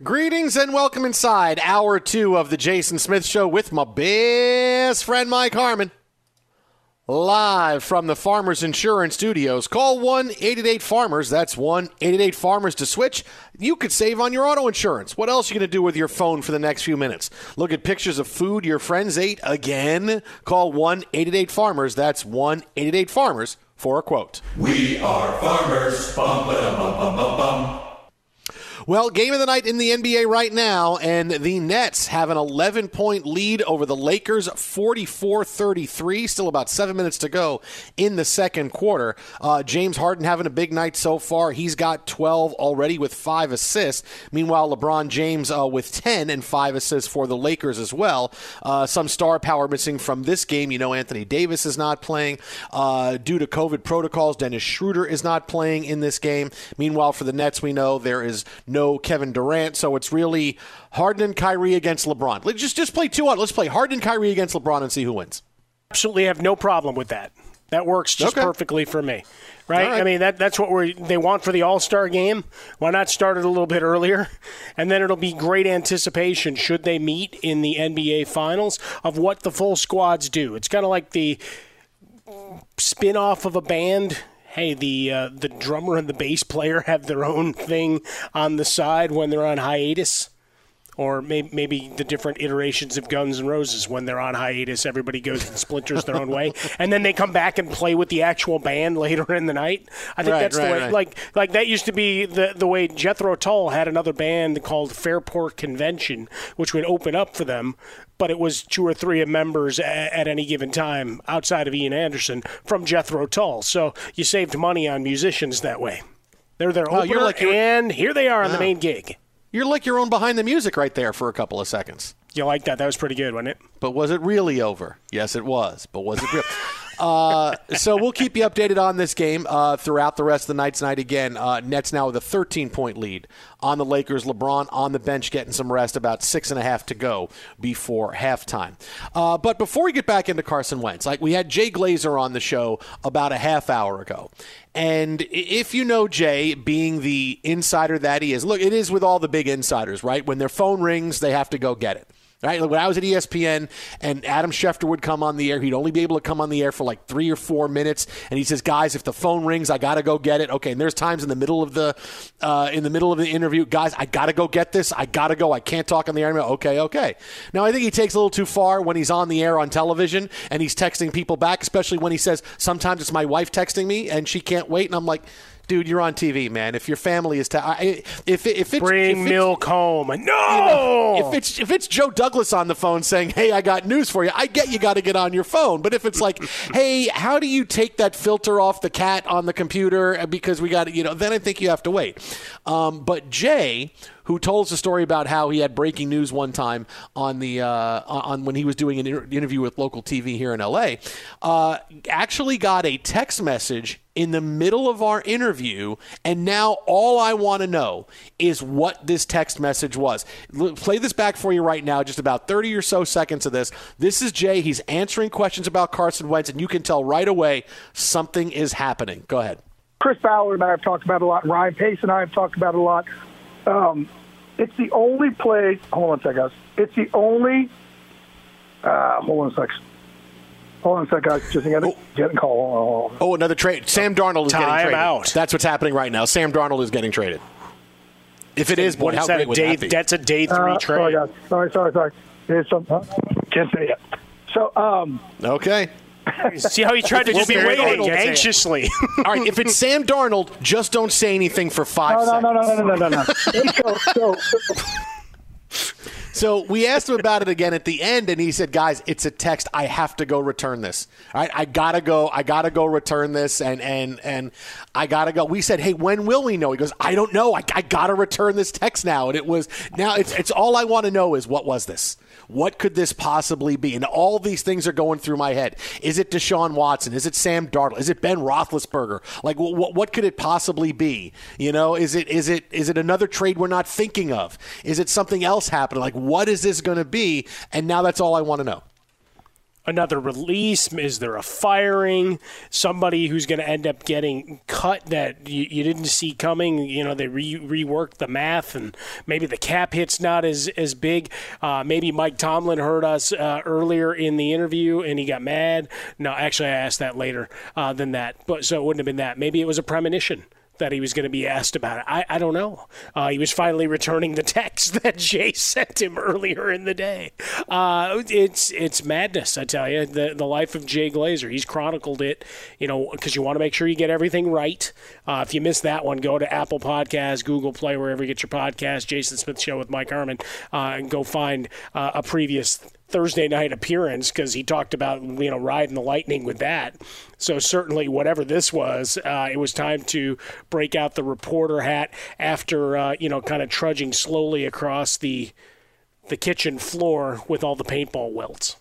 Greetings and welcome inside hour two of the Jason Smith Show with my best friend Mike Harmon. Live from the Farmers Insurance Studios. Call 1 888 Farmers. That's 1 888 Farmers to switch. You could save on your auto insurance. What else are you going to do with your phone for the next few minutes? Look at pictures of food your friends ate again? Call 1 888 Farmers. That's 1 888 Farmers for a quote. We are farmers. Bum, ba, bum, bum, bum, bum. Well, game of the night in the NBA right now, and the Nets have an 11 point lead over the Lakers, 44 33. Still about seven minutes to go in the second quarter. Uh, James Harden having a big night so far. He's got 12 already with five assists. Meanwhile, LeBron James uh, with 10 and five assists for the Lakers as well. Uh, some star power missing from this game. You know, Anthony Davis is not playing uh, due to COVID protocols. Dennis Schroeder is not playing in this game. Meanwhile, for the Nets, we know there is no Kevin Durant, so it's really Harden and Kyrie against LeBron. Let's just just play two out. Let's play Harden and Kyrie against LeBron and see who wins. Absolutely have no problem with that. That works just Okay. perfectly for me. Right? All right. I mean that that's what we they want for the All-Star game. Why not start it a little bit earlier? And then it'll be great anticipation should they meet in the NBA finals of what the full squads do. It's kind of like the spin-off of a band hey the uh, the drummer and the bass player have their own thing on the side when they're on hiatus or may- maybe the different iterations of Guns N' Roses when they're on hiatus, everybody goes and splinters their own way, and then they come back and play with the actual band later in the night. I think Right, that's right, the way, right. like, like that used to be the the way Jethro Tull had another band called Fairport Convention, which would open up for them, but it was two or three members at any given time outside of Ian Anderson from Jethro Tull. So you saved money on musicians that way. They're their Wow, opener, like- and here they are on the main gig. You're like your own behind the music right there for a couple of seconds. You like that? That was pretty good, wasn't it? But was it really over? Yes, it was. But was it real? Uh, so we'll keep you updated on this game uh, throughout the rest of the night's night. Again, uh, Nets now with a 13 point lead on the Lakers. LeBron on the bench getting some rest. About six and a half to go before halftime. Uh, but before we get back into Carson Wentz, like we had Jay Glazer on the show about a half hour ago. And if you know Jay being the insider that he is, look, it is with all the big insiders, right? When their phone rings, they have to go get it. Right? When I was at ESPN and Adam Schefter would come on the air, he'd only be able to come on the air for like three or four minutes. And he says, "Guys, if the phone rings, I got to go get it." Okay. And there's times in the middle of the uh, in the middle of the interview, guys, I got to go get this. I got to go. I can't talk on the air. Okay, okay. Now I think he takes a little too far when he's on the air on television and he's texting people back, especially when he says, "Sometimes it's my wife texting me and she can't wait," and I'm like dude, you're on TV, man. If your family is, ta- if if it's bring if milk home, no. You know, if it's if it's Joe Douglas on the phone saying, "Hey, I got news for you," I get you got to get on your phone. But if it's like, "Hey, how do you take that filter off the cat on the computer?" Because we got you know, then I think you have to wait. Um, but Jay who told us a story about how he had breaking news one time on the uh, on when he was doing an inter- interview with local TV here in LA. Uh, actually, got a text message in the middle of our interview, and now all I want to know is what this text message was. L- play this back for you right now, just about 30 or so seconds of this. This is Jay. He's answering questions about Carson Wentz, and you can tell right away something is happening. Go ahead. Chris Ballard and I have talked about a lot. Ryan Pace and I have talked about a lot. Um, it's the only play. Hold on a second, guys. It's the only. Uh, hold on a second. Hold on a second, guys. Just getting, oh. getting call. Oh, another trade. Sam Darnold is Time getting traded. out. That's what's happening right now. Sam Darnold is getting traded. If it is, boy, what that? great A day, that? That's a day three uh, trade. Sorry, guys. Sorry, sorry, sorry. There's some. Uh, can't say it. So, um, okay. See how he tried to We'll just be waiting waiting anxiously. All right, if it's Sam Darnold, just don't say anything for five no, seconds. no, no, no, no, no, no, no. so, so, So we asked him about it again at the end, and he said, "Guys, it's a text. I have to go return this. All right, I gotta go. I gotta go return this, and and and I gotta go." We said, "Hey, when will we know?" He goes, "I don't know. I, I gotta return this text now." And it was now. It's it's all I want to know is what was this? What could this possibly be? And all these things are going through my head. Is it Deshaun Watson? Is it Sam Darnold? Is it Ben Roethlisberger? Like, what, what could it possibly be? You know, is it is it is it another trade we're not thinking of? Is it something else happening? Like, what is this going to be? And now that's all I want to know another release? Is there a firing? Somebody who's going to end up getting cut that you, you, didn't see coming? You know, they re- reworked the math, and maybe the cap hit's not as as big. Uh, maybe Mike Tomlin heard us uh, earlier in the interview and he got mad. No, actually, I asked that later uh, than that, but so it wouldn't have been that. Maybe it was a premonition that he was going to be asked about it. I, I don't know. Uh, he was finally returning the text that Jay sent him earlier in the day. Uh, it's it's madness, I tell you. The the life of Jay Glazer. He's chronicled it, you know, because you want to make sure you get everything right. Uh, if you miss that one, go to Apple Podcasts, Google Play, wherever you get your podcast. Jason Smith Show with Mike Harmon, uh, and go find uh, a previous Thursday night appearance because he talked about you know riding the lightning with that. So certainly, whatever this was, uh, it was time to break out the reporter hat after uh, you know kind of trudging slowly across the the kitchen floor with all the paintball welts.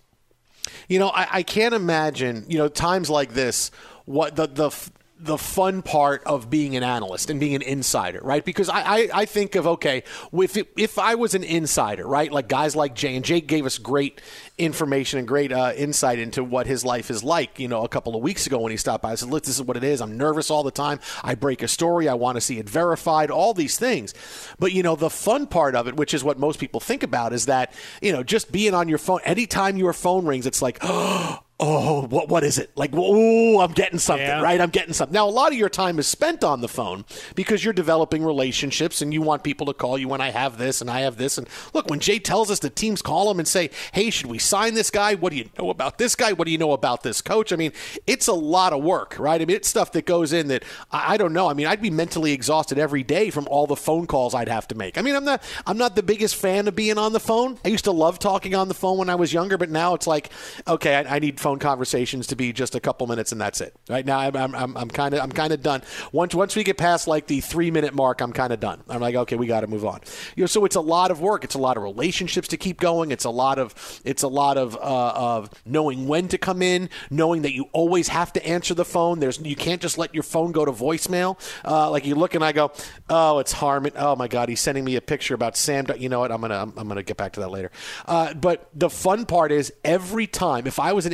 You know, I, I can't imagine. You know, times like this, what the the the fun part of being an analyst and being an insider, right? Because I, I, I think of, okay, if, it, if I was an insider, right, like guys like Jay, and Jay gave us great information and great uh, insight into what his life is like, you know, a couple of weeks ago when he stopped by. I said, look, this is what it is. I'm nervous all the time. I break a story. I want to see it verified, all these things. But, you know, the fun part of it, which is what most people think about, is that, you know, just being on your phone, anytime your phone rings, it's like, oh, oh, what what is it? Like, oh, I'm getting something, yeah. right? I'm getting something. Now, a lot of your time is spent on the phone because you're developing relationships and you want people to call you when I have this and I have this. And look, when Jay tells us the teams call him and say, hey, should we sign this guy? What do you know about this guy? What do you know about this coach? I mean, it's a lot of work, right? I mean, it's stuff that goes in that I, I don't know. I mean, I'd be mentally exhausted every day from all the phone calls I'd have to make. I mean, I'm not I'm not the biggest fan of being on the phone. I used to love talking on the phone when I was younger, but now it's like, okay, I, I need phone conversations to be just a couple minutes and that's it. Right now, I'm I'm I'm kind of I'm kind of done. Once once we get past like the three minute mark, I'm kind of done. I'm like, okay, we got to move on. You know, so it's a lot of work. It's a lot of relationships to keep going. It's a lot of it's a lot of uh, of knowing when to come in, knowing that you always have to answer the phone. There's you can't just let your phone go to voicemail. Uh, like you look and I go, oh, it's Harmon. Oh my God, he's sending me a picture about Sam. You know what? I'm gonna I'm, gonna get back to that later. Uh, but the fun part is every time, if I was an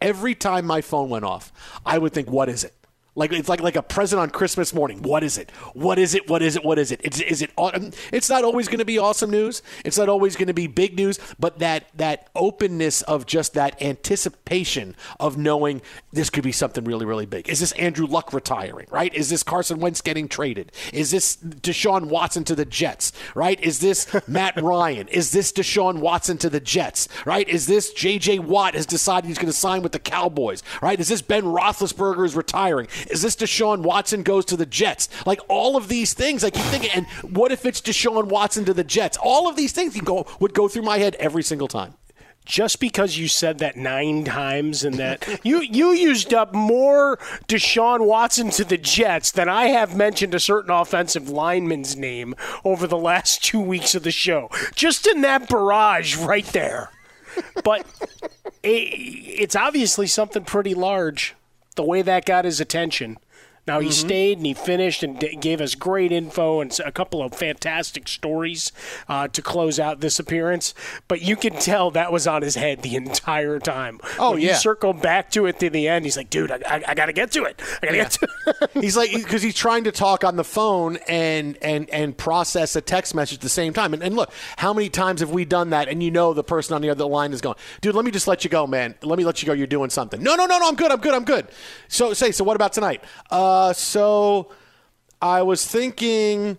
every time my phone went off, I would think, what is it? Like it's like like a present on Christmas morning. What is it? What is it? What is it? What is it? It's, is it? It's not always going to be awesome news. It's not always going to be big news. But that that openness of just that anticipation of knowing this could be something really really big. Is this Andrew Luck retiring? Right? Is this Carson Wentz getting traded? Is this Deshaun Watson to the Jets? Right? Is this Matt Ryan? Is this Deshaun Watson to the Jets? Right? Is this J.J. Watt has decided he's going to sign with the Cowboys? Right? Is this Ben Roethlisberger is retiring? Is this Deshaun Watson goes to the Jets? Like all of these things, I keep thinking, and what if it's Deshaun Watson to the Jets? All of these things go, would go through my head every single time just because you said that nine times and that you you used up more Deshaun Watson to the Jets than I have mentioned a certain offensive lineman's name over the last two weeks of the show. Just in that barrage right there. But it, it's obviously something pretty large the way that got his attention. Now he mm-hmm. stayed and he finished and d- gave us great info and a couple of fantastic stories uh, to close out this appearance. But you can tell that was on his head the entire time. Oh when yeah, circled back to it to the end. He's like, "Dude, I, I, I got to get to it. I got to yeah. get to." it. he's like, because he's trying to talk on the phone and and and process a text message at the same time. And, and look, how many times have we done that? And you know, the person on the other line is going, "Dude, let me just let you go, man. Let me let you go. You're doing something." No, no, no, no. I'm good. I'm good. I'm good. So say, so what about tonight? Uh, uh, so I was thinking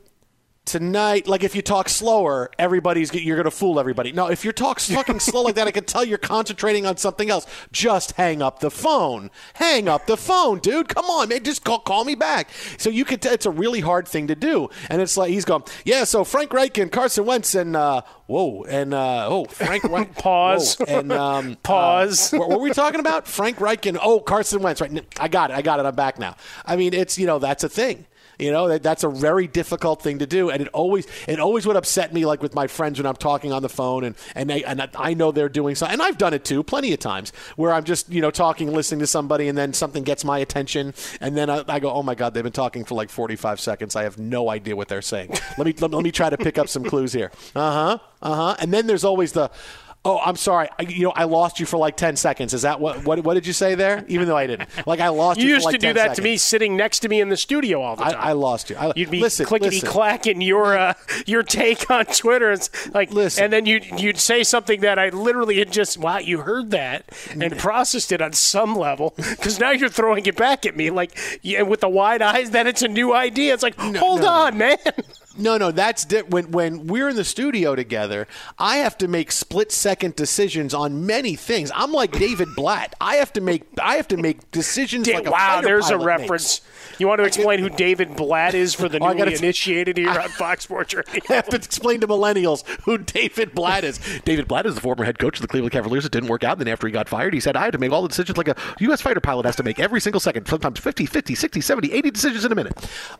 tonight, like if you talk slower, everybody's you're going to fool everybody. No, if you talk fucking slow like that, I can tell you're concentrating on something else. Just hang up the phone. Hang up the phone, dude. Come on, man. Just call, call me back. So you could. T- it's a really hard thing to do, and it's like he's going, yeah. So Frank Reich and Carson Wentz and uh, whoa and uh, oh Frank Reich. pause whoa, and um, pause. Uh, what were we talking about? Frank Reich and oh Carson Wentz. Right. I got it. I got it. I'm back now. I mean, it's you know that's a thing. You know, that, that's a very difficult thing to do, and it always it always would upset me, like with my friends when I'm talking on the phone, and and they, and I know they're doing something, and I've done it too, plenty of times, where I'm just you know talking, listening to somebody, and then something gets my attention, and then I, I go, oh my god, they've been talking for like 45 seconds. I have no idea what they're saying. let me let, let me try to pick up some clues here. Uh huh. Uh huh. And then there's always the Oh, I'm sorry. I, you know, I lost you for like ten seconds. Is that what? What, what did you say there? Even though I didn't. Like I lost you. You used like to do that seconds. to me, sitting next to me in the studio all the time. I, I lost you. I, you'd be listen, clickety listen. clacking your uh, your take on Twitter. It's like, listen. and then you you'd say something that I literally had just wow, you heard that and processed it on some level because now you're throwing it back at me like yeah, with the wide eyes that it's a new idea. It's like, no, hold no, on, no. man. No, no, that's di- when when we're in the studio together. I have to make split second decisions on many things. I'm like David Blatt. I have to make I have to make decisions Da- like a wow. There's a makes. reference. You want to explain who David Blatt is for the oh, newly initiated here on Fox Sports Radio? I have to explain to millennials who David Blatt is. David Blatt is the former head coach of the Cleveland Cavaliers. It didn't work out. And then after he got fired, he said, I had to make all the decisions like a U.S. fighter pilot has to make every single second, sometimes 50, 50, 60, 70, 80 decisions in a minute.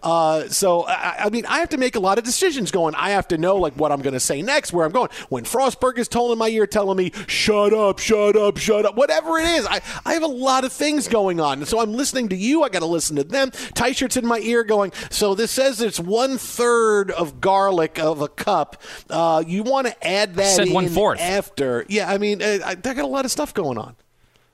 Uh, so, I, I mean, I have to make a lot of decisions going. I have to know like what I'm going to say next, where I'm going. When Frostberg is told in my ear telling me, shut up, shut up, shut up, whatever it is, I, I have a lot of things going on. And so I'm listening to you. I got to listen to them. Teichert's in my ear going, so this says it's one third of garlic of a cup. Uh, you want to add that said in one fourth. after. Yeah, I mean, I, I got a lot of stuff going on.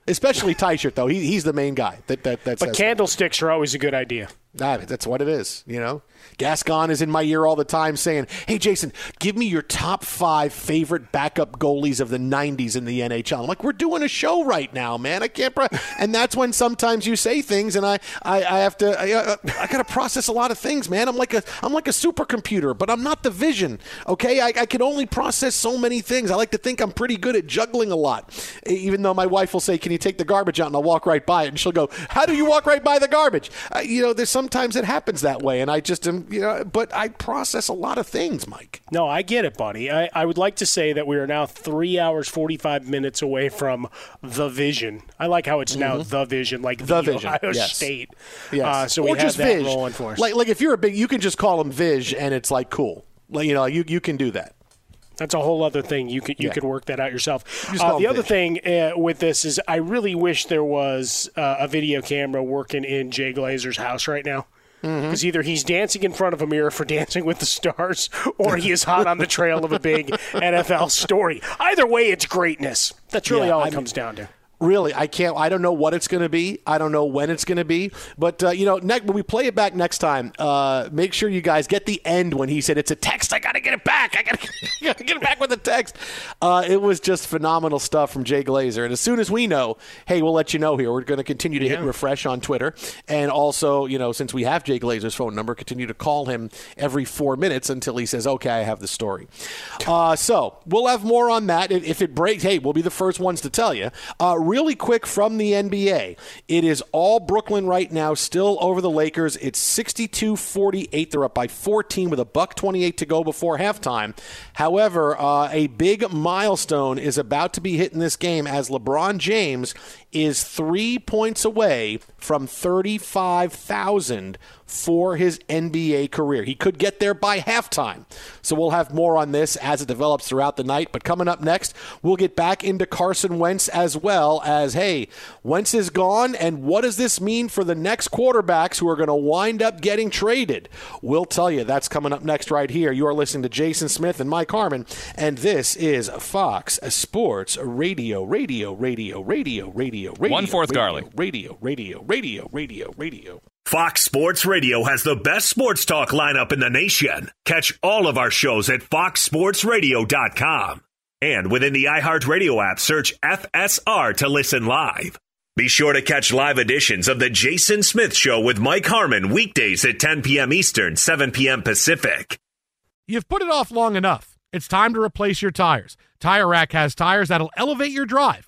Especially T-shirt though. He, he's the main guy. That, that, that but candlesticks are always a good idea. That, that's what it is, you know? Gascon is in my ear all the time saying, Hey, Jason, give me your top five favorite backup goalies of the 90s in the NHL. I'm like, We're doing a show right now, man. I can't. Pro-. And that's when sometimes you say things, and I, I, I have to, I, uh, I got to process a lot of things, man. I'm like a, I'm like a supercomputer, but I'm not the vision, okay? I, I can only process so many things. I like to think I'm pretty good at juggling a lot, even though my wife will say, Can you take the garbage out? And I'll walk right by it. And she'll go, How do you walk right by the garbage? Uh, you know, there's sometimes it happens that way, and I just am, you know. But I process a lot of things, Mike. No, I get it, buddy. I, I would like to say that we are now three hours forty five minutes away from the Vision. I like how it's now the Vision, like The the, Vision, Ohio yes. State. Yes. Uh, so we or have just that Viz. rolling for us. Like, like if you're a big, you can just call them Viz, and it's like cool. Like you know, you you can do that. That's a whole other thing. You could you Yeah. can work that out yourself. Uh, the other thing uh, with this is, I really wish there was uh, a video camera working in Jay Glazer's house right now. Mm-hmm. Because either he's dancing in front of a mirror for Dancing with the Stars, or he is hot on the trail of a big NFL story. Either way, it's greatness. That's really Yeah, all I it mean- comes down to. Really, I can't. I don't know what it's going to be. I don't know when it's going to be. But uh, you know, next, when we play it back next time, uh, make sure you guys get the end when he said it's a text. I got to get it back. I got to get it back with a text. Uh, it was just phenomenal stuff from Jay Glazer. And as soon as we know, hey, we'll let you know. Here, we're going to continue to hit refresh on Twitter, and also, you know, since we have Jay Glazer's phone number, continue to call him every four minutes until he says, "Okay, I have the story." Uh, so we'll have more on that. If, if it breaks, hey, we'll be the first ones to tell you. Really quick from the NBA, it is all Brooklyn right now, still over the Lakers. It's 62-48. They're up by 14 with a buck 28 to go before halftime. However, uh, a big milestone is about to be hit in this game as LeBron James is three points away from 35,000 for his NBA career. He could get there by halftime. So we'll have more on this as it develops throughout the night. But coming up next, we'll get back into Carson Wentz as well as, hey, Wentz is gone, and what does this mean for the next quarterbacks who are going to wind up getting traded? We'll tell you. That's coming up next right here. You are listening to Jason Smith and Mike Harmon, and this is Fox Sports Radio, Radio, Radio, Radio, Radio, Radio. One fourth radio, garlic. Radio, radio, radio, radio, radio. Fox Sports Radio has the best sports talk lineup in the nation. Catch all of our shows at foxsportsradio.com. And within the iHeartRadio app, search FSR to listen live. Be sure to catch live editions of The Jason Smith Show with Mike Harmon weekdays at 10 p.m. Eastern, 7 p.m. Pacific. You've put it off long enough. It's time to replace your tires. Tire Rack has tires that'll elevate your drive.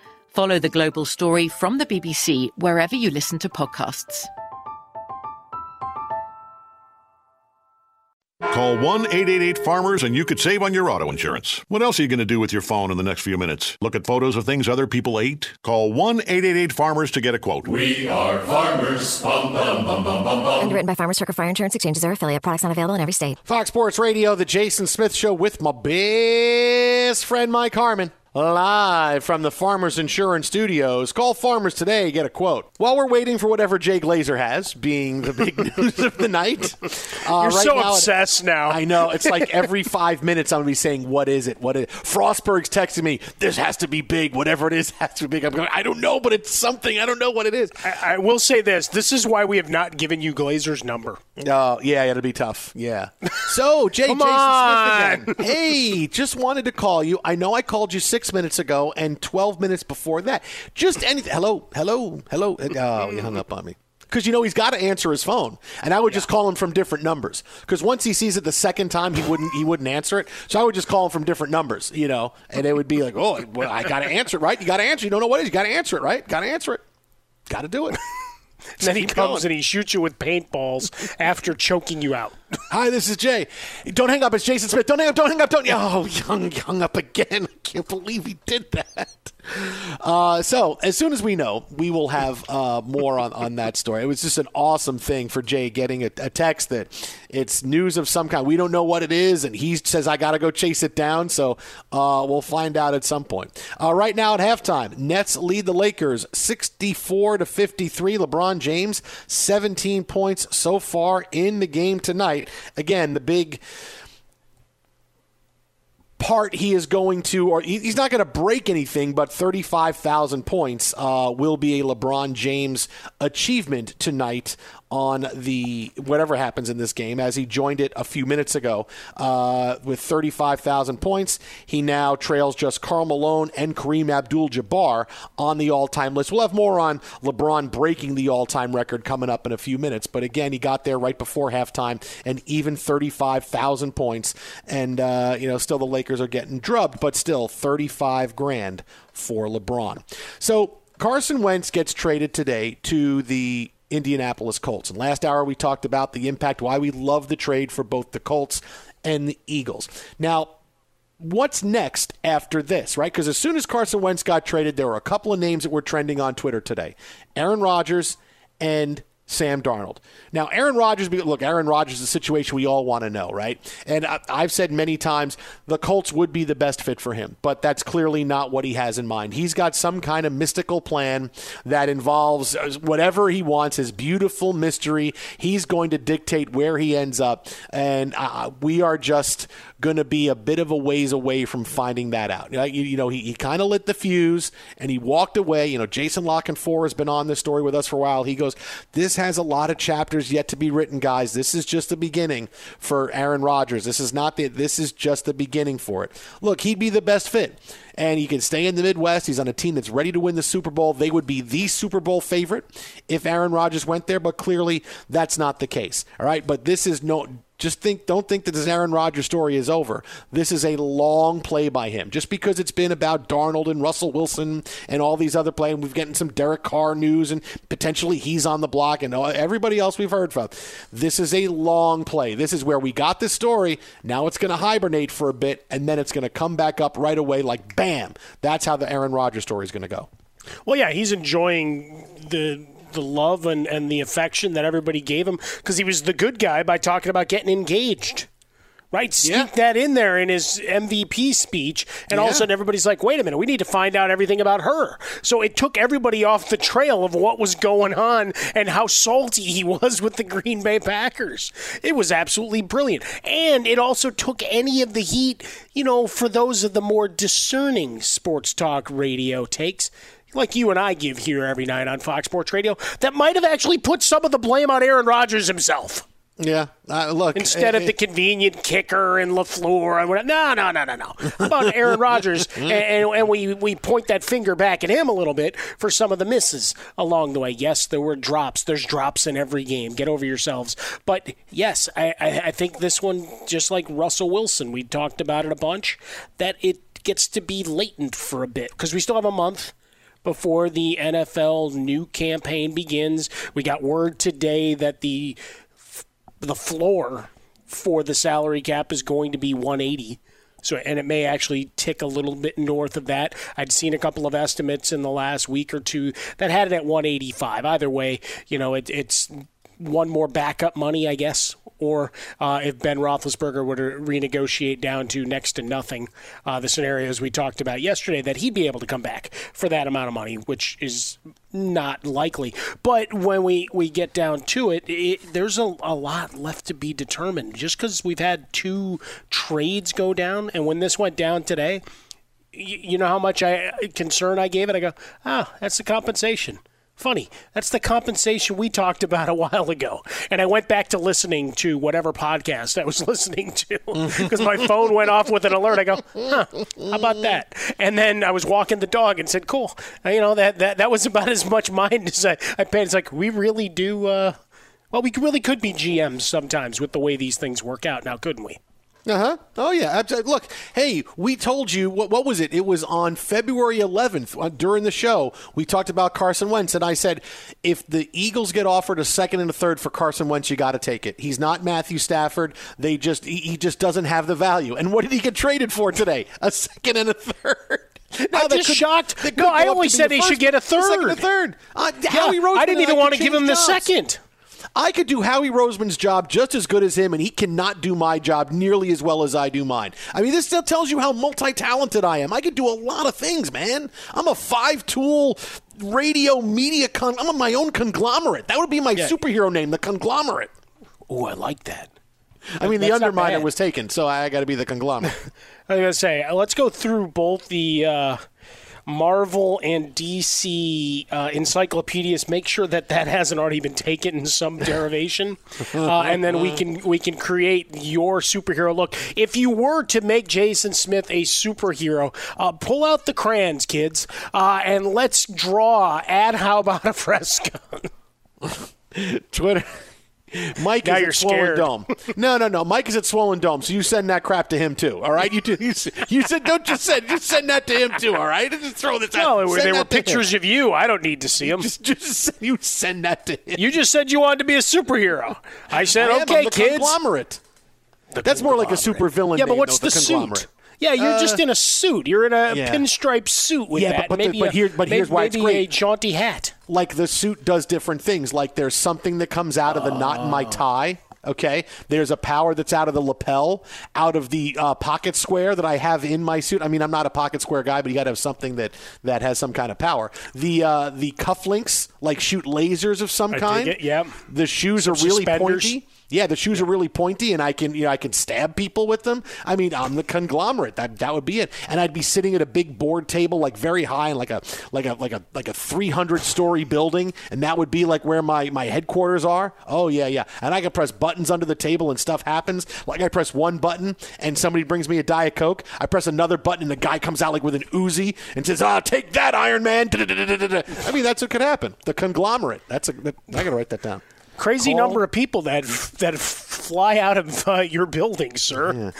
Follow the global story from the BBC wherever you listen to podcasts. Call 1 888 Farmers and you could save on your auto insurance. What else are you going to do with your phone in the next few minutes? Look at photos of things other people ate? Call 1 888 Farmers to get a quote. We are farmers. Bum, bum, bum, bum, bum, bum. Underwritten by Farmers Trucker Fire Insurance Exchanges or affiliate. Products not available in every state. Fox Sports Radio, the Jason Smith Show with my best friend Mike Harmon. Live from the Farmers Insurance Studios. Call Farmers today, get a quote. While we're waiting for whatever Jay Glazer has, being the big news of the night. Uh, You're right so now, obsessed now. I know. It's like every five minutes I'm going to be saying, What is it? What is it? Frostberg's texting me, This has to be big. Whatever it is has to be big. I'm going, I don't know, but it's something. I don't know what it is. I, I will say this this is why we have not given you Glazer's number. Oh, uh, yeah, it'll be tough. Yeah. So, Jay, Come Jason on. Smith again. Hey, just wanted to call you. I know I called you six minutes ago and 12 minutes before that. Just anything. Hello, hello, hello. Oh, you hung up on me. Because you know he's got to answer his phone, and I would just call him from different numbers. Because once he sees it the second time, he wouldn't he wouldn't answer it. So I would just call him from different numbers, you know, and it would be like, oh, well, I got to answer it, right? You got to answer. You don't know what it is. You got to answer it, right? Got to answer it. Got to do it. And then he comes and he shoots you with paintballs after choking you out. Hi, this is Jay. Don't hang up. It's Jason Smith. Don't hang up. Don't hang up. Don't. Oh, young, hung up again. I can't believe he did that. Uh, so, as soon as we know, we will have uh, more on, on that story. It was just an awesome thing for Jay getting a, a text that it's news of some kind. We don't know what it is, and he says, I got to go chase it down. So, uh, we'll find out at some point. Uh, right now at halftime, Nets lead the Lakers 64 to 53. LeBron James, 17 points so far in the game tonight. Again, the big part he is going to, or he's not going to break anything, but 35,000 points uh, will be a LeBron James achievement tonight on the whatever happens in this game as he joined it a few minutes ago uh, with 35,000 points. He now trails just Karl Malone and Kareem Abdul Jabbar on the all time list. We'll have more on LeBron breaking the all time record coming up in a few minutes. But again, he got there right before halftime and even 35,000 points. And, uh, you know, still the Lakers are getting drubbed, but still 35 grand for LeBron. So Carson Wentz gets traded today to the Indianapolis Colts. And last hour we talked about the impact, why we love the trade for both the Colts and the Eagles. Now, what's next after this, right? Because as soon as Carson Wentz got traded, there were a couple of names that were trending on Twitter today Aaron Rodgers and Sam Darnold. Now, Aaron Rodgers, look, Aaron Rodgers is a situation we all want to know, right? And I've said many times the Colts would be the best fit for him, but that's clearly not what he has in mind. He's got some kind of mystical plan that involves uh, whatever he wants, his beautiful mystery. He's going to dictate where he ends up, and uh, we are just going to be a bit of a ways away from finding that out. You, you know, he, he kind of lit the fuse and he walked away. You know, Jason La Canfora has been on this story with us for a while. He goes, This has a lot of chapters yet to be written, guys. This is just the beginning for Aaron Rodgers. This is not the, this is just the beginning for it. Look, he'd be the best fit and he can stay in the Midwest. He's on a team that's ready to win the Super Bowl. They would be the Super Bowl favorite if Aaron Rodgers went there, but clearly that's not the case. All right, but this is no just think, don't think that this Aaron Rodgers story is over. This is a long play by him. Just because it's been about Darnold and Russell Wilson and all these other players, and we've gotten some Derek Carr news and potentially he's on the block and everybody else we've heard from. This is a long play. This is where we got this story. Now it's going to hibernate for a bit and then it's going to come back up right away like bam. That's how the Aaron Rodgers story is going to go. Well, yeah, he's enjoying the the love and, and the affection that everybody gave him because he was the good guy by talking about getting engaged right? Sneak that in there in his MVP speech, and all of a sudden everybody's like, "Wait a minute, we need to find out everything about her." So it took everybody off the trail of what was going on and how salty he was with the Green Bay Packers. It was absolutely brilliant, and it also took any of the heat, you know, for those of the more discerning sports talk radio takes. Like you and I give here every night on Fox Sports Radio, that might have actually put some of the blame on Aaron Rodgers himself Yeah. Uh, look. instead of eh, the convenient kicker and Lafleur and whatever. No, no, no, no, no. How about Aaron Rodgers? and, and, and we we point that finger back at him a little bit for some of the misses along the way. Yes, there were drops. There's drops in every game. Get over yourselves. But yes, I, I, I think this one, just like Russell Wilson, we talked about it a bunch. That it gets to be latent for a bit because we still have a month before the NFL new campaign begins. We got word today that the the floor for the salary cap is going to be 180. So, and it may actually tick a little bit north of that. I'd seen a couple of estimates in the last week or two that had it at 185. Either way, you know, it, it's one more backup money, I guess. Or uh, if Ben Roethlisberger were to renegotiate down to next to nothing, uh, the scenarios we talked about yesterday, that he'd be able to come back for that amount of money, which is not likely. But when we, we get down to it, it there's a, a lot left to be determined. Just because we've had two trades go down, and when this went down today, you, you know how much I concern I gave it. I go, ah, that's the compensation. Funny, that's the compensation we talked about a while ago. And I went back to listening to whatever podcast I was listening to because my phone went off with an alert. I go, huh, how about that? And then I was walking the dog and said, cool. Uh, You know that that, that was about as much mind as I, I paid. It's like we really do. Uh, well, we really could be GMs sometimes with the way these things work out now, couldn't we? Uh huh. Oh yeah. Abso- Look, hey, we told you what? What was it? It was on February 11th uh, during the show. We talked about Carson Wentz, and I said, if the Eagles get offered a second and a third for Carson Wentz, you got to take it. He's not Matthew Stafford. They just he, he just doesn't have the value. And what did he get traded for today? A second and a third. I'm just could- shocked. No, I only said he should get a second third. and a third. Uh, Yeah, Howie Roseman I didn't even want to give him the second. I could do Howie Roseman's job just as good as him, and he cannot do my job nearly as well as I do mine. I mean, this still tells you how multi talented I am. I could do a lot of things, man. I'm a five tool radio media con. I'm on my own conglomerate. That would be my superhero name, the conglomerate. Oh, I like that. I mean, the That's not underminer was taken, so I got to be the conglomerate. I was gonna say, uh, let's go through both the uh, Marvel and DC uh, encyclopedias. Make sure that that hasn't already been taken in some derivation, uh, and then we can we can create your superhero look. If you were to make Jason Smith a superhero, uh, pull out the crayons, kids, uh, and let's draw. Add how about a fresco? Twitter. Mike Now is at Swollen. Dome. No, no, no. Mike is at Swollen Dome, so you send that crap to him too. All right, you do. You, you said don't just send just send that to him too. All right, just throw this out. No, they were, they were that to him. pictures of you. I don't need to see them. Just, just you send that to him. You just said you wanted to be a superhero. I said, I am, okay, the kids. conglomerate. That's more like a super villain. Yeah, but what's though, the, conglomerate. suit? Yeah, you're just Uh, in a suit. You're in a yeah. pinstripe suit with Yeah, that. but- but the- maybe but a- here- but maybe- here's why it's maybe great. a jaunty hat. like the suit does different things. Like there's something that comes out of the knot in my tie. Okay, there's a power that's out of the lapel, out of the uh, pocket square that I have in my suit. I mean, I'm not a pocket square guy, but you got to have something that that has some kind of power. The uh, the cufflinks like shoot lasers of some I dig kind. it, yep. The shoes Some are really suspenders. pointy. Yeah, the shoes are really pointy, and I can you know I can stab people with them. I mean, I'm the conglomerate. That that would be it. And I'd be sitting at a big board table, like very high, in like a like a like a like a 300 story building, and that would be like where my my headquarters are. Oh yeah, yeah. And I can press buttons under the table, and stuff happens. Like I press one button, and somebody brings me a diet coke. I press another button, and the guy comes out like with an Uzi and says, "Ah, take that, Iron Man." I mean, that's what could happen. The conglomerate. That's a. I gotta write that down. Crazy Call- number of people that that fly out of uh, your building, sir.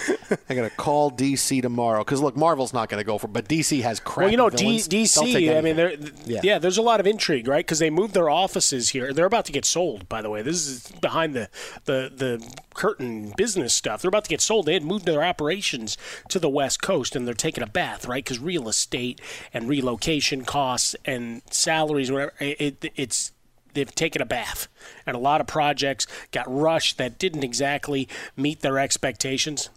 I got to call DC tomorrow because look, Marvel's not going to go for, but DC has crap. Well, you know, D- DC. I mean, Yeah. yeah. there's a lot of intrigue, right? Because they moved their offices here. They're about to get sold. By the way, this is behind the the the curtain business stuff. They're about to get sold. They had moved their operations to the West Coast, and they're taking a bath, right? Because real estate and relocation costs and salaries, whatever, it, it, it's they've taken a bath and a lot of projects got rushed that didn't exactly meet their expectations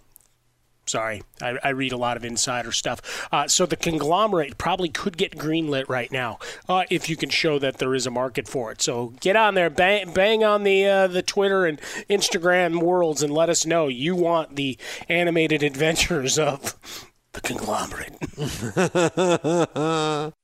Sorry, I, I, read a lot of insider stuff. Uh, so the conglomerate probably could get greenlit right now uh, if you can show that there is a market for it. So get on there, bang, bang on the uh, the Twitter and Instagram worlds, and let us know you want the animated adventures of the conglomerate.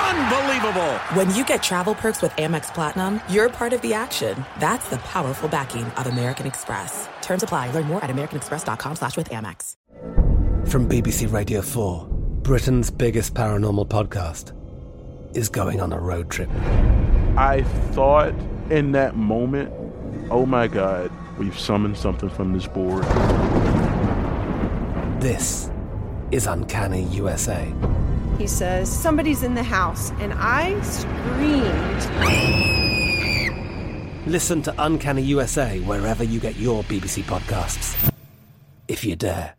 Unbelievable! When you get travel perks with Amex Platinum, you're part of the action. That's the powerful backing of American Express. Terms apply. Learn more at americanexpress.com slash with Amex. From BBC Radio 4, Britain's biggest paranormal podcast is going on a road trip. I thought in that moment, oh my God, we've summoned something from this board. This is Uncanny USA. He says, Somebody's in the house, and I screamed. Listen to Uncanny USA wherever you get your BBC podcasts, if you dare.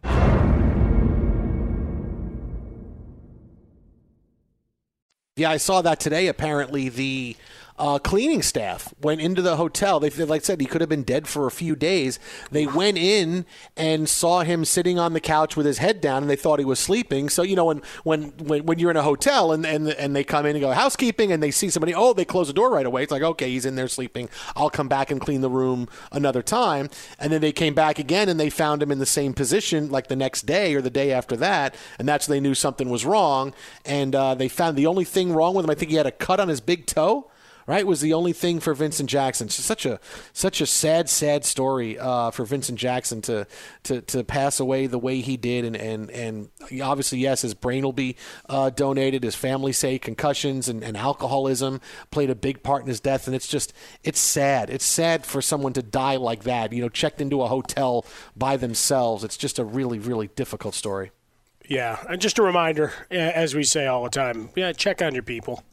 Yeah, I saw that today. Apparently, the uh, cleaning staff went into the hotel. They, like I said, he could have been dead for a few days. They went in and saw him sitting on the couch with his head down, and they thought he was sleeping. So you know, when when when, when you're in a hotel and, and and they come in and go housekeeping, and they see somebody, oh, they close the door right away. It's like okay, he's in there sleeping. I'll come back and clean the room another time. And then they came back again, and they found him in the same position like the next day or the day after that, and that's when they knew something was wrong. And uh, they found the only thing wrong with him. I think he had a cut on his big toe right was the only thing for Vincent Jackson. It's such a such a sad, sad story uh, for Vincent Jackson to, to to pass away the way he did, and and and obviously yes, his brain will be uh, donated. His family say concussions and, and alcoholism played a big part in his death, and it's just it's sad. It's sad for someone to die like that. You know, checked into a hotel by themselves. It's just a really really difficult story. Yeah, and just a reminder, as we say all the time, yeah, check on your people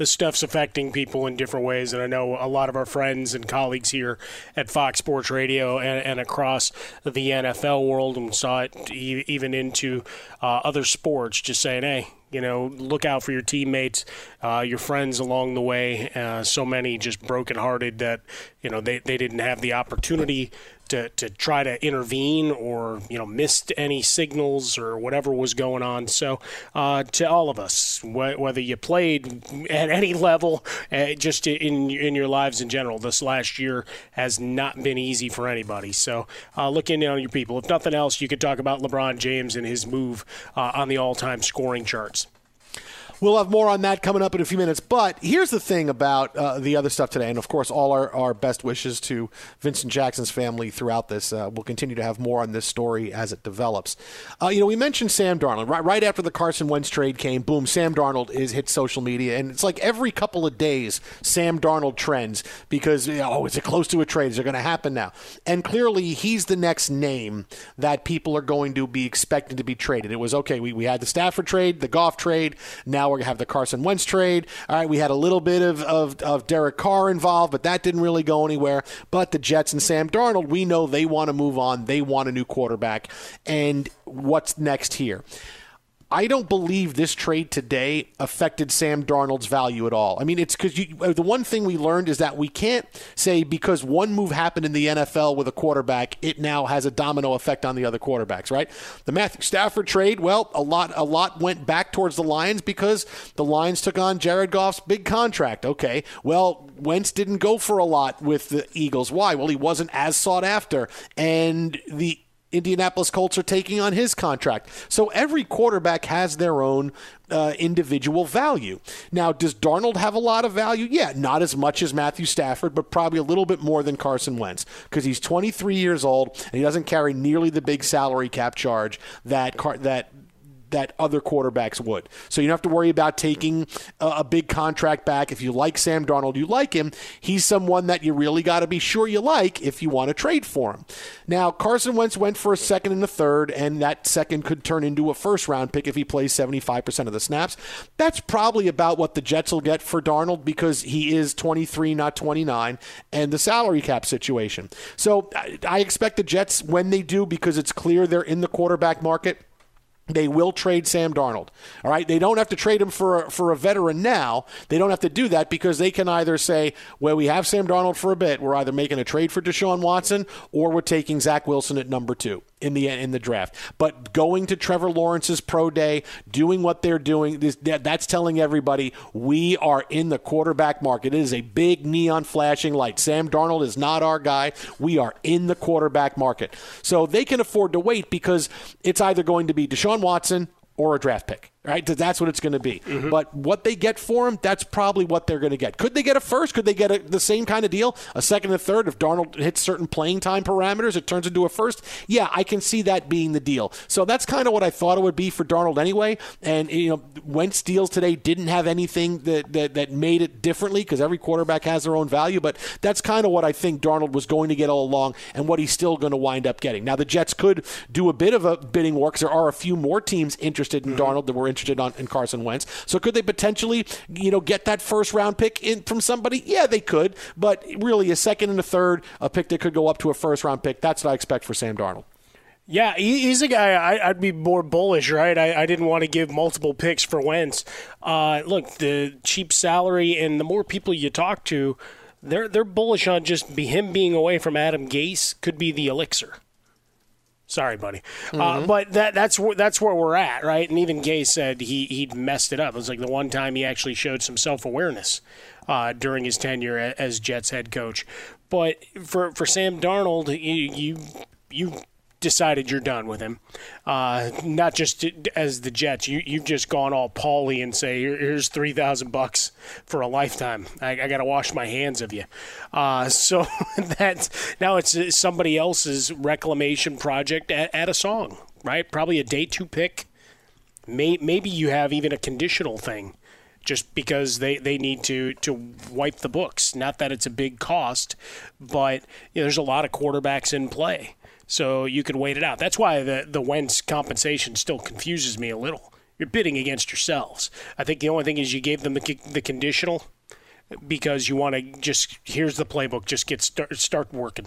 this stuff's affecting people in different ways. And I know a lot of our friends and colleagues here at Fox Sports Radio and, and across the NFL world and saw it even into uh, other sports, just saying, hey, you know, look out for your teammates, uh, your friends along the way. Uh, so many just brokenhearted that, you know, they, they didn't have the opportunity to, to try to intervene or, you know, missed any signals or whatever was going on. So uh, to all of us, wh- whether you played at any level, uh, just in, in your lives in general, this last year has not been easy for anybody. So uh, look in on your people. If nothing else, you could talk about LeBron James and his move uh, on the all-time scoring charts. We'll have more on that coming up in a few minutes. But here's the thing about uh, the other stuff today. And of course, all our, our best wishes to Vincent Jackson's family throughout this. Uh, we'll continue to have more on this story as it develops. Uh, you know, we mentioned Sam Darnold. Right, right after the Carson Wentz trade came, boom, Sam Darnold is hit social media. And it's like every couple of days, Sam Darnold trends because, you know, oh, is it close to a trade? Is it going to happen now? And clearly, he's the next name that people are going to be expecting to be traded. It was okay, we, we had the Stafford trade, the Goff trade. Now we're going to have the Carson Wentz trade. All right, we had a little bit of, of, of Derek Carr involved, but that didn't really go anywhere. But the Jets and Sam Darnold, we know they want to move on. They want a new quarterback. And what's next here? I don't believe this trade today affected Sam Darnold's value at all. I mean, it's because uh, the one thing we learned is that we can't say because one move happened in the NFL with a quarterback, it now has a domino effect on the other quarterbacks, right? The Matthew Stafford trade, well, a lot, a lot went back towards the Lions because the Lions took on Jared Goff's big contract. Okay, well, Wentz didn't go for a lot with the Eagles. Why? Well, he wasn't as sought after, and the Indianapolis Colts are taking on his contract. So every quarterback has their own uh, individual value. Now, does Darnold have a lot of value? Yeah, not as much as Matthew Stafford, but probably a little bit more than Carson Wentz because he's 23 years old and he doesn't carry nearly the big salary cap charge that Car- that that other quarterbacks would. So you don't have to worry about taking a, a, big contract back. If you like Sam Darnold, you like him. He's someone that you really got to be sure you like if you want to trade for him. Now, Carson Wentz went for a second and a third, and that second could turn into a first round pick if he plays 75% of the snaps. That's probably about what the Jets will get for Darnold because he is 23, not 29, and the salary cap situation. So I expect the Jets, when they do, because it's clear they're in the quarterback market, they will trade Sam Darnold. All right, they don't have to trade him for a, for a veteran now. They don't have to do that because they can either say, "Well, we have Sam Darnold for a bit. We're either making a trade for Deshaun Watson or we're taking Zach Wilson at number two in the in the draft." But going to Trevor Lawrence's pro day, doing what they're doing, this, that, that's telling everybody we are in the quarterback market. It is a big neon flashing light. Sam Darnold is not our guy. We are in the quarterback market, so they can afford to wait because it's either going to be Deshaun Watson or a draft pick right? That's what it's going to be. Mm-hmm. But what they get for him, that's probably what they're going to get. Could they get a first? Could they get a, the same kind of deal, a second and a third? If Darnold hits certain playing time parameters, it turns into a first. Yeah, I can see that being the deal. So that's kind of what I thought it would be for Darnold anyway. And you know, Wentz deals today didn't have anything that that, that made it differently because every quarterback has their own value. But that's kind of what I think Darnold was going to get all along, and what he's still going to wind up getting. Now the Jets could do a bit of a bidding war because there are a few more teams interested in mm-hmm. Darnold that were interested on in Carson. Wentz. So could they potentially, you know, get that first round pick in from somebody? Yeah, they could. But really, a second and a third, a pick that could go up to a first round pick. That's what I expect for Sam Darnold. Yeah, he's a guy I, would be more bullish, right? I, I, didn't want to give multiple picks for Wentz. Uh, look, the cheap salary and the more people you talk to, they're they're bullish on just be him being away from Adam Gase could be the elixir. Sorry, buddy. Uh, mm-hmm. Uh, but that that's where that's where we're at, right? And even Gay said he he'd messed it up. It was like the one time he actually showed some self awareness uh, during his tenure as Jets head coach. But for for Sam Darnold, you you, you decided you're done with him. Uh, not just as the Jets, you you've just gone all Paulie and say here's three thousand bucks for a lifetime. I, I got to wash my hands of you. Uh, so that now it's somebody else's reclamation project at, at a song, right? Probably a day two pick. May, maybe you have even a conditional thing just because they, they need to, to wipe the books. Not that it's a big cost, but you know, there's a lot of quarterbacks in play. So you could wait it out. That's why the the Wentz compensation still confuses me a little. You're bidding against yourselves. I think the only thing is you gave them the, the conditional because you want to just here's the playbook, just get start start working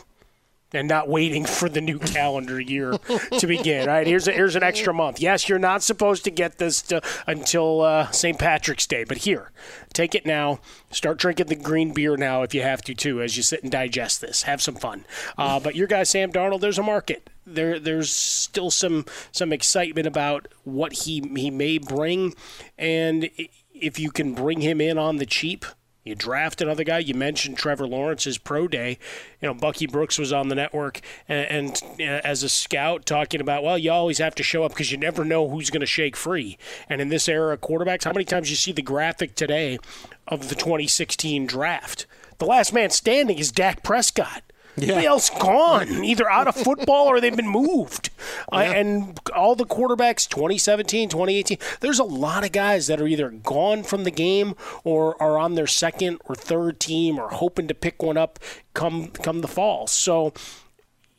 and not waiting for the new calendar year to begin. Right here's a, here's an extra month. Yes, you're not supposed to get this to, until uh, St. Patrick's Day, but here, take it now. Start drinking the green beer now if you have to too, as you sit and digest this. Have some fun. Uh, but your guy Sam Darnold, there's a market. There, there's still some some excitement about what he he may bring, and if you can bring him in on the cheap you draft another guy. You mentioned Trevor Lawrence's pro day. You know, Bucky Brooks was on the network and, and uh, as a scout talking about, well, you always have to show up because you never know who's going to shake free. And in this era of quarterbacks, how many times you see the graphic today of the 2016 draft? The last man standing is Dak Prescott. Yeah. Everybody else gone, either out of football or they've been moved. Yeah. And all the quarterbacks, 2017, 2018, there's a lot of guys that are either gone from the game or are on their second or third team or hoping to pick one up come come the fall. So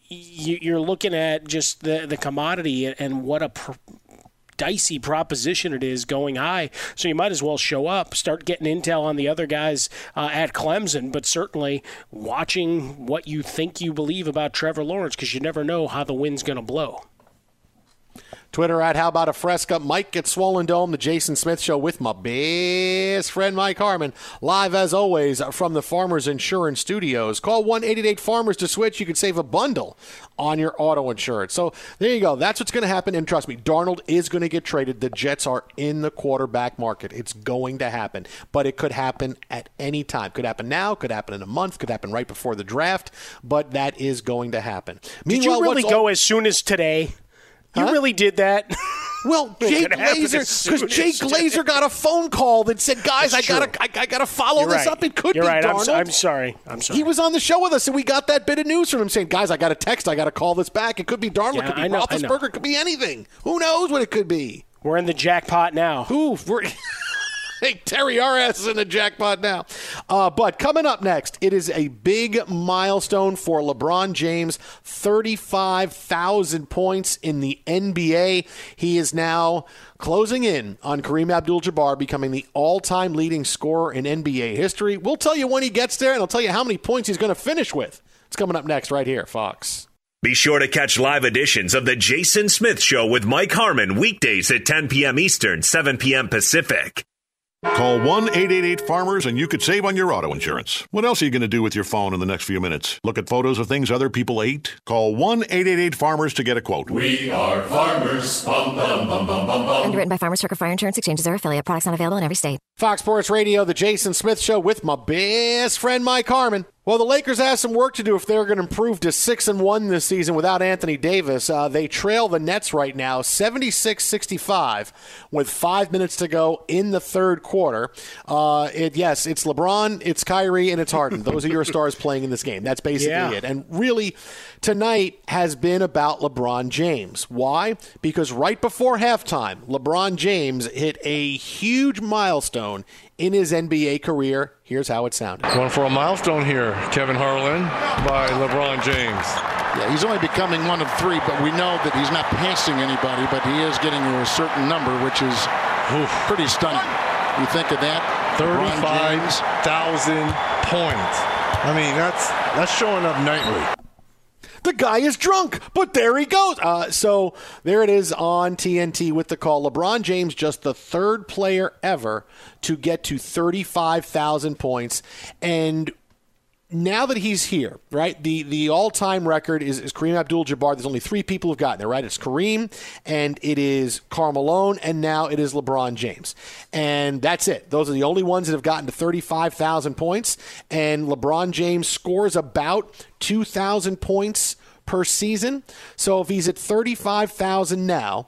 you're looking at just the the commodity and what a dicey proposition it is going high. So you might as well show up, start getting intel on the other guys uh, at Clemson, but certainly watching what you think you believe about Trevor Lawrence because you never know how the wind's going to blow. Twitter at How About a Fresca. Mike gets Swollen Dome, the Jason Smith Show with my best friend Mike Harmon. Live as always from the Farmers Insurance Studios. Call 1 888 Farmers to switch. You can save a bundle on your auto insurance. So there you go. That's what's going to happen. And trust me, Darnold is going to get traded. The Jets are in the quarterback market. It's going to happen. But it could happen at any time. Could happen now, could happen in a month, could happen right before the draft. But that is going to happen. Did you really go all- as soon as today? You really did that? Well, Jay Glazer, because Jay Glazer got a phone call that said, "Guys, I gotta, I, I, gotta follow You're this right. up. It could You're be right. Darnold." I'm, I'm, sorry. I'm sorry. He was on the show with us, and we got that bit of news from him saying, "Guys, I got a text. I got to call this back. It could be Darnold. Yeah, it could be know, Roethlisberger. It could be anything. Who knows what it could be." We're in the jackpot now. Who? We're Terry, ass is in the jackpot now. Uh, but coming up next, it is a big milestone for LeBron James 35,000 points in the NBA. He is now closing in on Kareem Abdul Jabbar becoming the all time leading scorer in NBA history. We'll tell you when he gets there, and I'll tell you how many points he's going to finish with. It's coming up next, right here, Fox. Be sure to catch live editions of The Jason Smith Show with Mike Harmon weekdays at 10 p.m. Eastern, 7 p.m. Pacific. Call 1 888 Farmers and you could save on your auto insurance. What else are you going to do with your phone in the next few minutes? Look at photos of things other people ate? Call 1 888 Farmers to get a quote. We are farmers. Bum, bum, bum, bum, bum, bum. Underwritten by Farmers Trucker Fire Insurance Exchanges or affiliate. Products not available in every state. Fox Sports Radio, The Jason Smith Show with my best friend Mike Harmon. Well, the Lakers have some work to do if they're going to improve to six and one this season without Anthony Davis. Uh, they trail the Nets right now, 76-65, with five minutes to go in the third quarter. Uh, it, yes, it's LeBron, it's Kyrie, and it's Harden. Those are your stars playing in this game. That's basically yeah. it. And really, tonight has been about LeBron James. Why? Because right before halftime, LeBron James hit a huge milestone in his NBA career. Here's how it sounded. Going for a milestone here, Kevin Harlan by LeBron James. Yeah, he's only becoming one of three, but we know that he's not passing anybody, but he is getting to a certain number, which is Oof. pretty stunning. You think of that? 35,000 points. I mean, that's that's showing up nightly the guy is drunk, but there he goes. Uh, so there it is on TNT with the call. LeBron James, just the third player ever to get to 35,000 points. And now that he's here, right? The the all time record is, is Kareem Abdul Jabbar. There's only three people who've gotten there, right? It's Kareem, and it is Karl Malone, and now it is LeBron James. And that's it. Those are the only ones that have gotten to 35,000 points. And LeBron James scores about 2,000 points per season. So if he's at 35,000 now,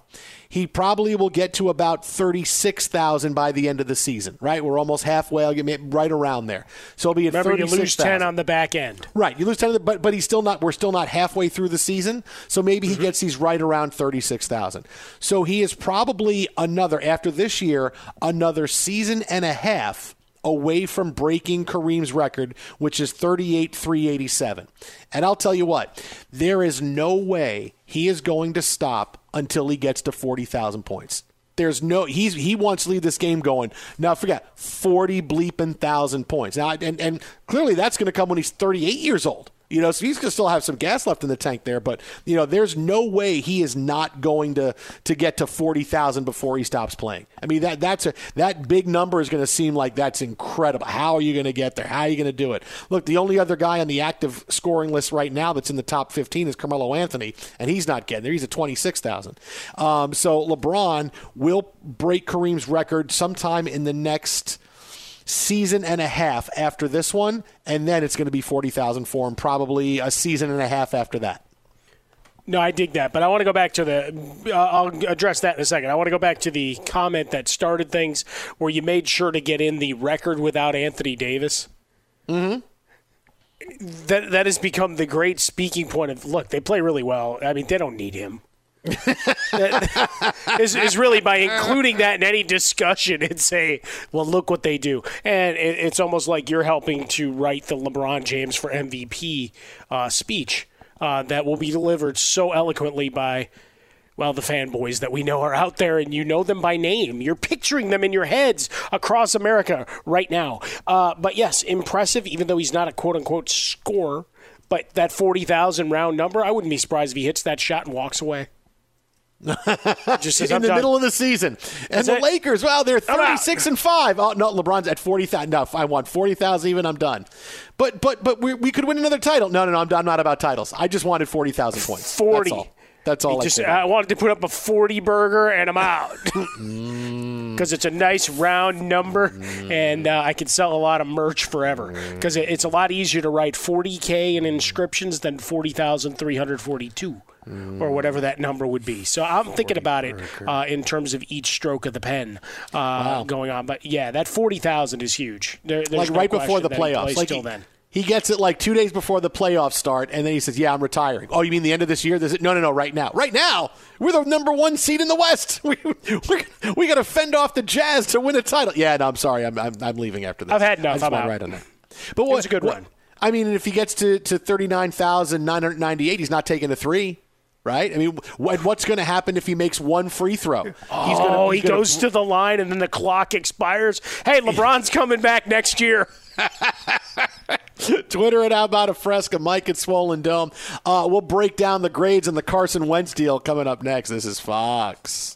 he probably will get to about 36,000 by the end of the season, right? We're almost halfway, I'll get right around there. So he'll be at Remember, you lose 10 on the back end. Right, you lose 10, but, but he's still not, we're still not halfway through the season, so maybe mm-hmm. he gets these right around 36,000. So he is probably another, after this year, another season and a half away from breaking Kareem's record, which is 38 387. And I'll tell you what, there is no way he is going to stop until he gets to 40,000 points. There's no he's he wants to leave this game going. Now forget forty bleeping thousand points. Now and and clearly that's going to come when he's 38 years old. You know, so he's going to still have some gas left in the tank there, but you know, there's no way he is not going to to get to forty thousand before he stops playing. I mean, that that's a that big number is going to seem like that's incredible. How are you going to get there? How are you going to do it? Look, the only other guy on the active scoring list right now that's in the top fifteen is Carmelo Anthony, and he's not getting there. He's at twenty six thousand. Um, so LeBron will break Kareem's record sometime in the next season and a half after this one, and then it's going to be 40,000 for him, probably a season and a half after that. No, I dig that, but I want to go back to the. Uh, I'll address that in a second. I want to go back to the comment that started things, where you made sure to get in the record without Anthony Davis. Mm-hmm. That that has become the great speaking point of look. They play really well. I mean, they don't need him. Is, is really by including that in any discussion and say, well, look what they do. And it, it's almost like you're helping to write the LeBron James for MVP uh, speech uh, that will be delivered so eloquently by. Well, the fanboys that we know are out there, and you know them by name. You're picturing them in your heads across America right now. Uh, but yes, impressive, even though he's not a quote unquote scorer. But that 40,000 round number, I wouldn't be surprised if he hits that shot and walks away. Just in the middle of the season, and That's the it. Lakers, well, they're thirty-six and five. Oh no, LeBron's at forty thousand. No, I want forty thousand. Even I'm done. But but but we, we could win another title. No no no, I'm, I'm not about titles. I just wanted forty thousand points. 40. That's all. That's all. I just, I wanted to put up a 40 burger and I'm out. Because it's a nice round number and uh, I can sell a lot of merch forever. Because it, it's a lot easier to write 40K in inscriptions than 40,342 or whatever that number would be. So I'm thinking about it uh, in terms of each stroke of the pen uh, going on. But yeah, that 40,000 is huge. There, like no right before the playoffs. Like till he, then. he gets it like two days before the playoffs start, and then he says, "Yeah, I'm retiring." Oh, you mean the end of this year? This is, no, no, no. Right now, right now, we're the number one seed in the West. We we, we got to fend off the Jazz to win a title. Yeah, no, I'm sorry, I'm I'm, I'm leaving after this. I've had enough. I'm out. right on that. But what, was a good what- run. I mean, if he gets to to thirty nine thousand nine hundred ninety eight, he's not taking a three. Right? I mean, what, what's going to happen if he makes one free throw? He's gonna, oh, he's he gonna- goes to the line and then the clock expires. Hey, LeBron's coming back next year. Twitter at How About a Fresca, Mike at Swollen Dome. Uh, we'll break down the grades on the Carson Wentz deal coming up next. This is Fox.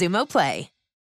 Xumo Play.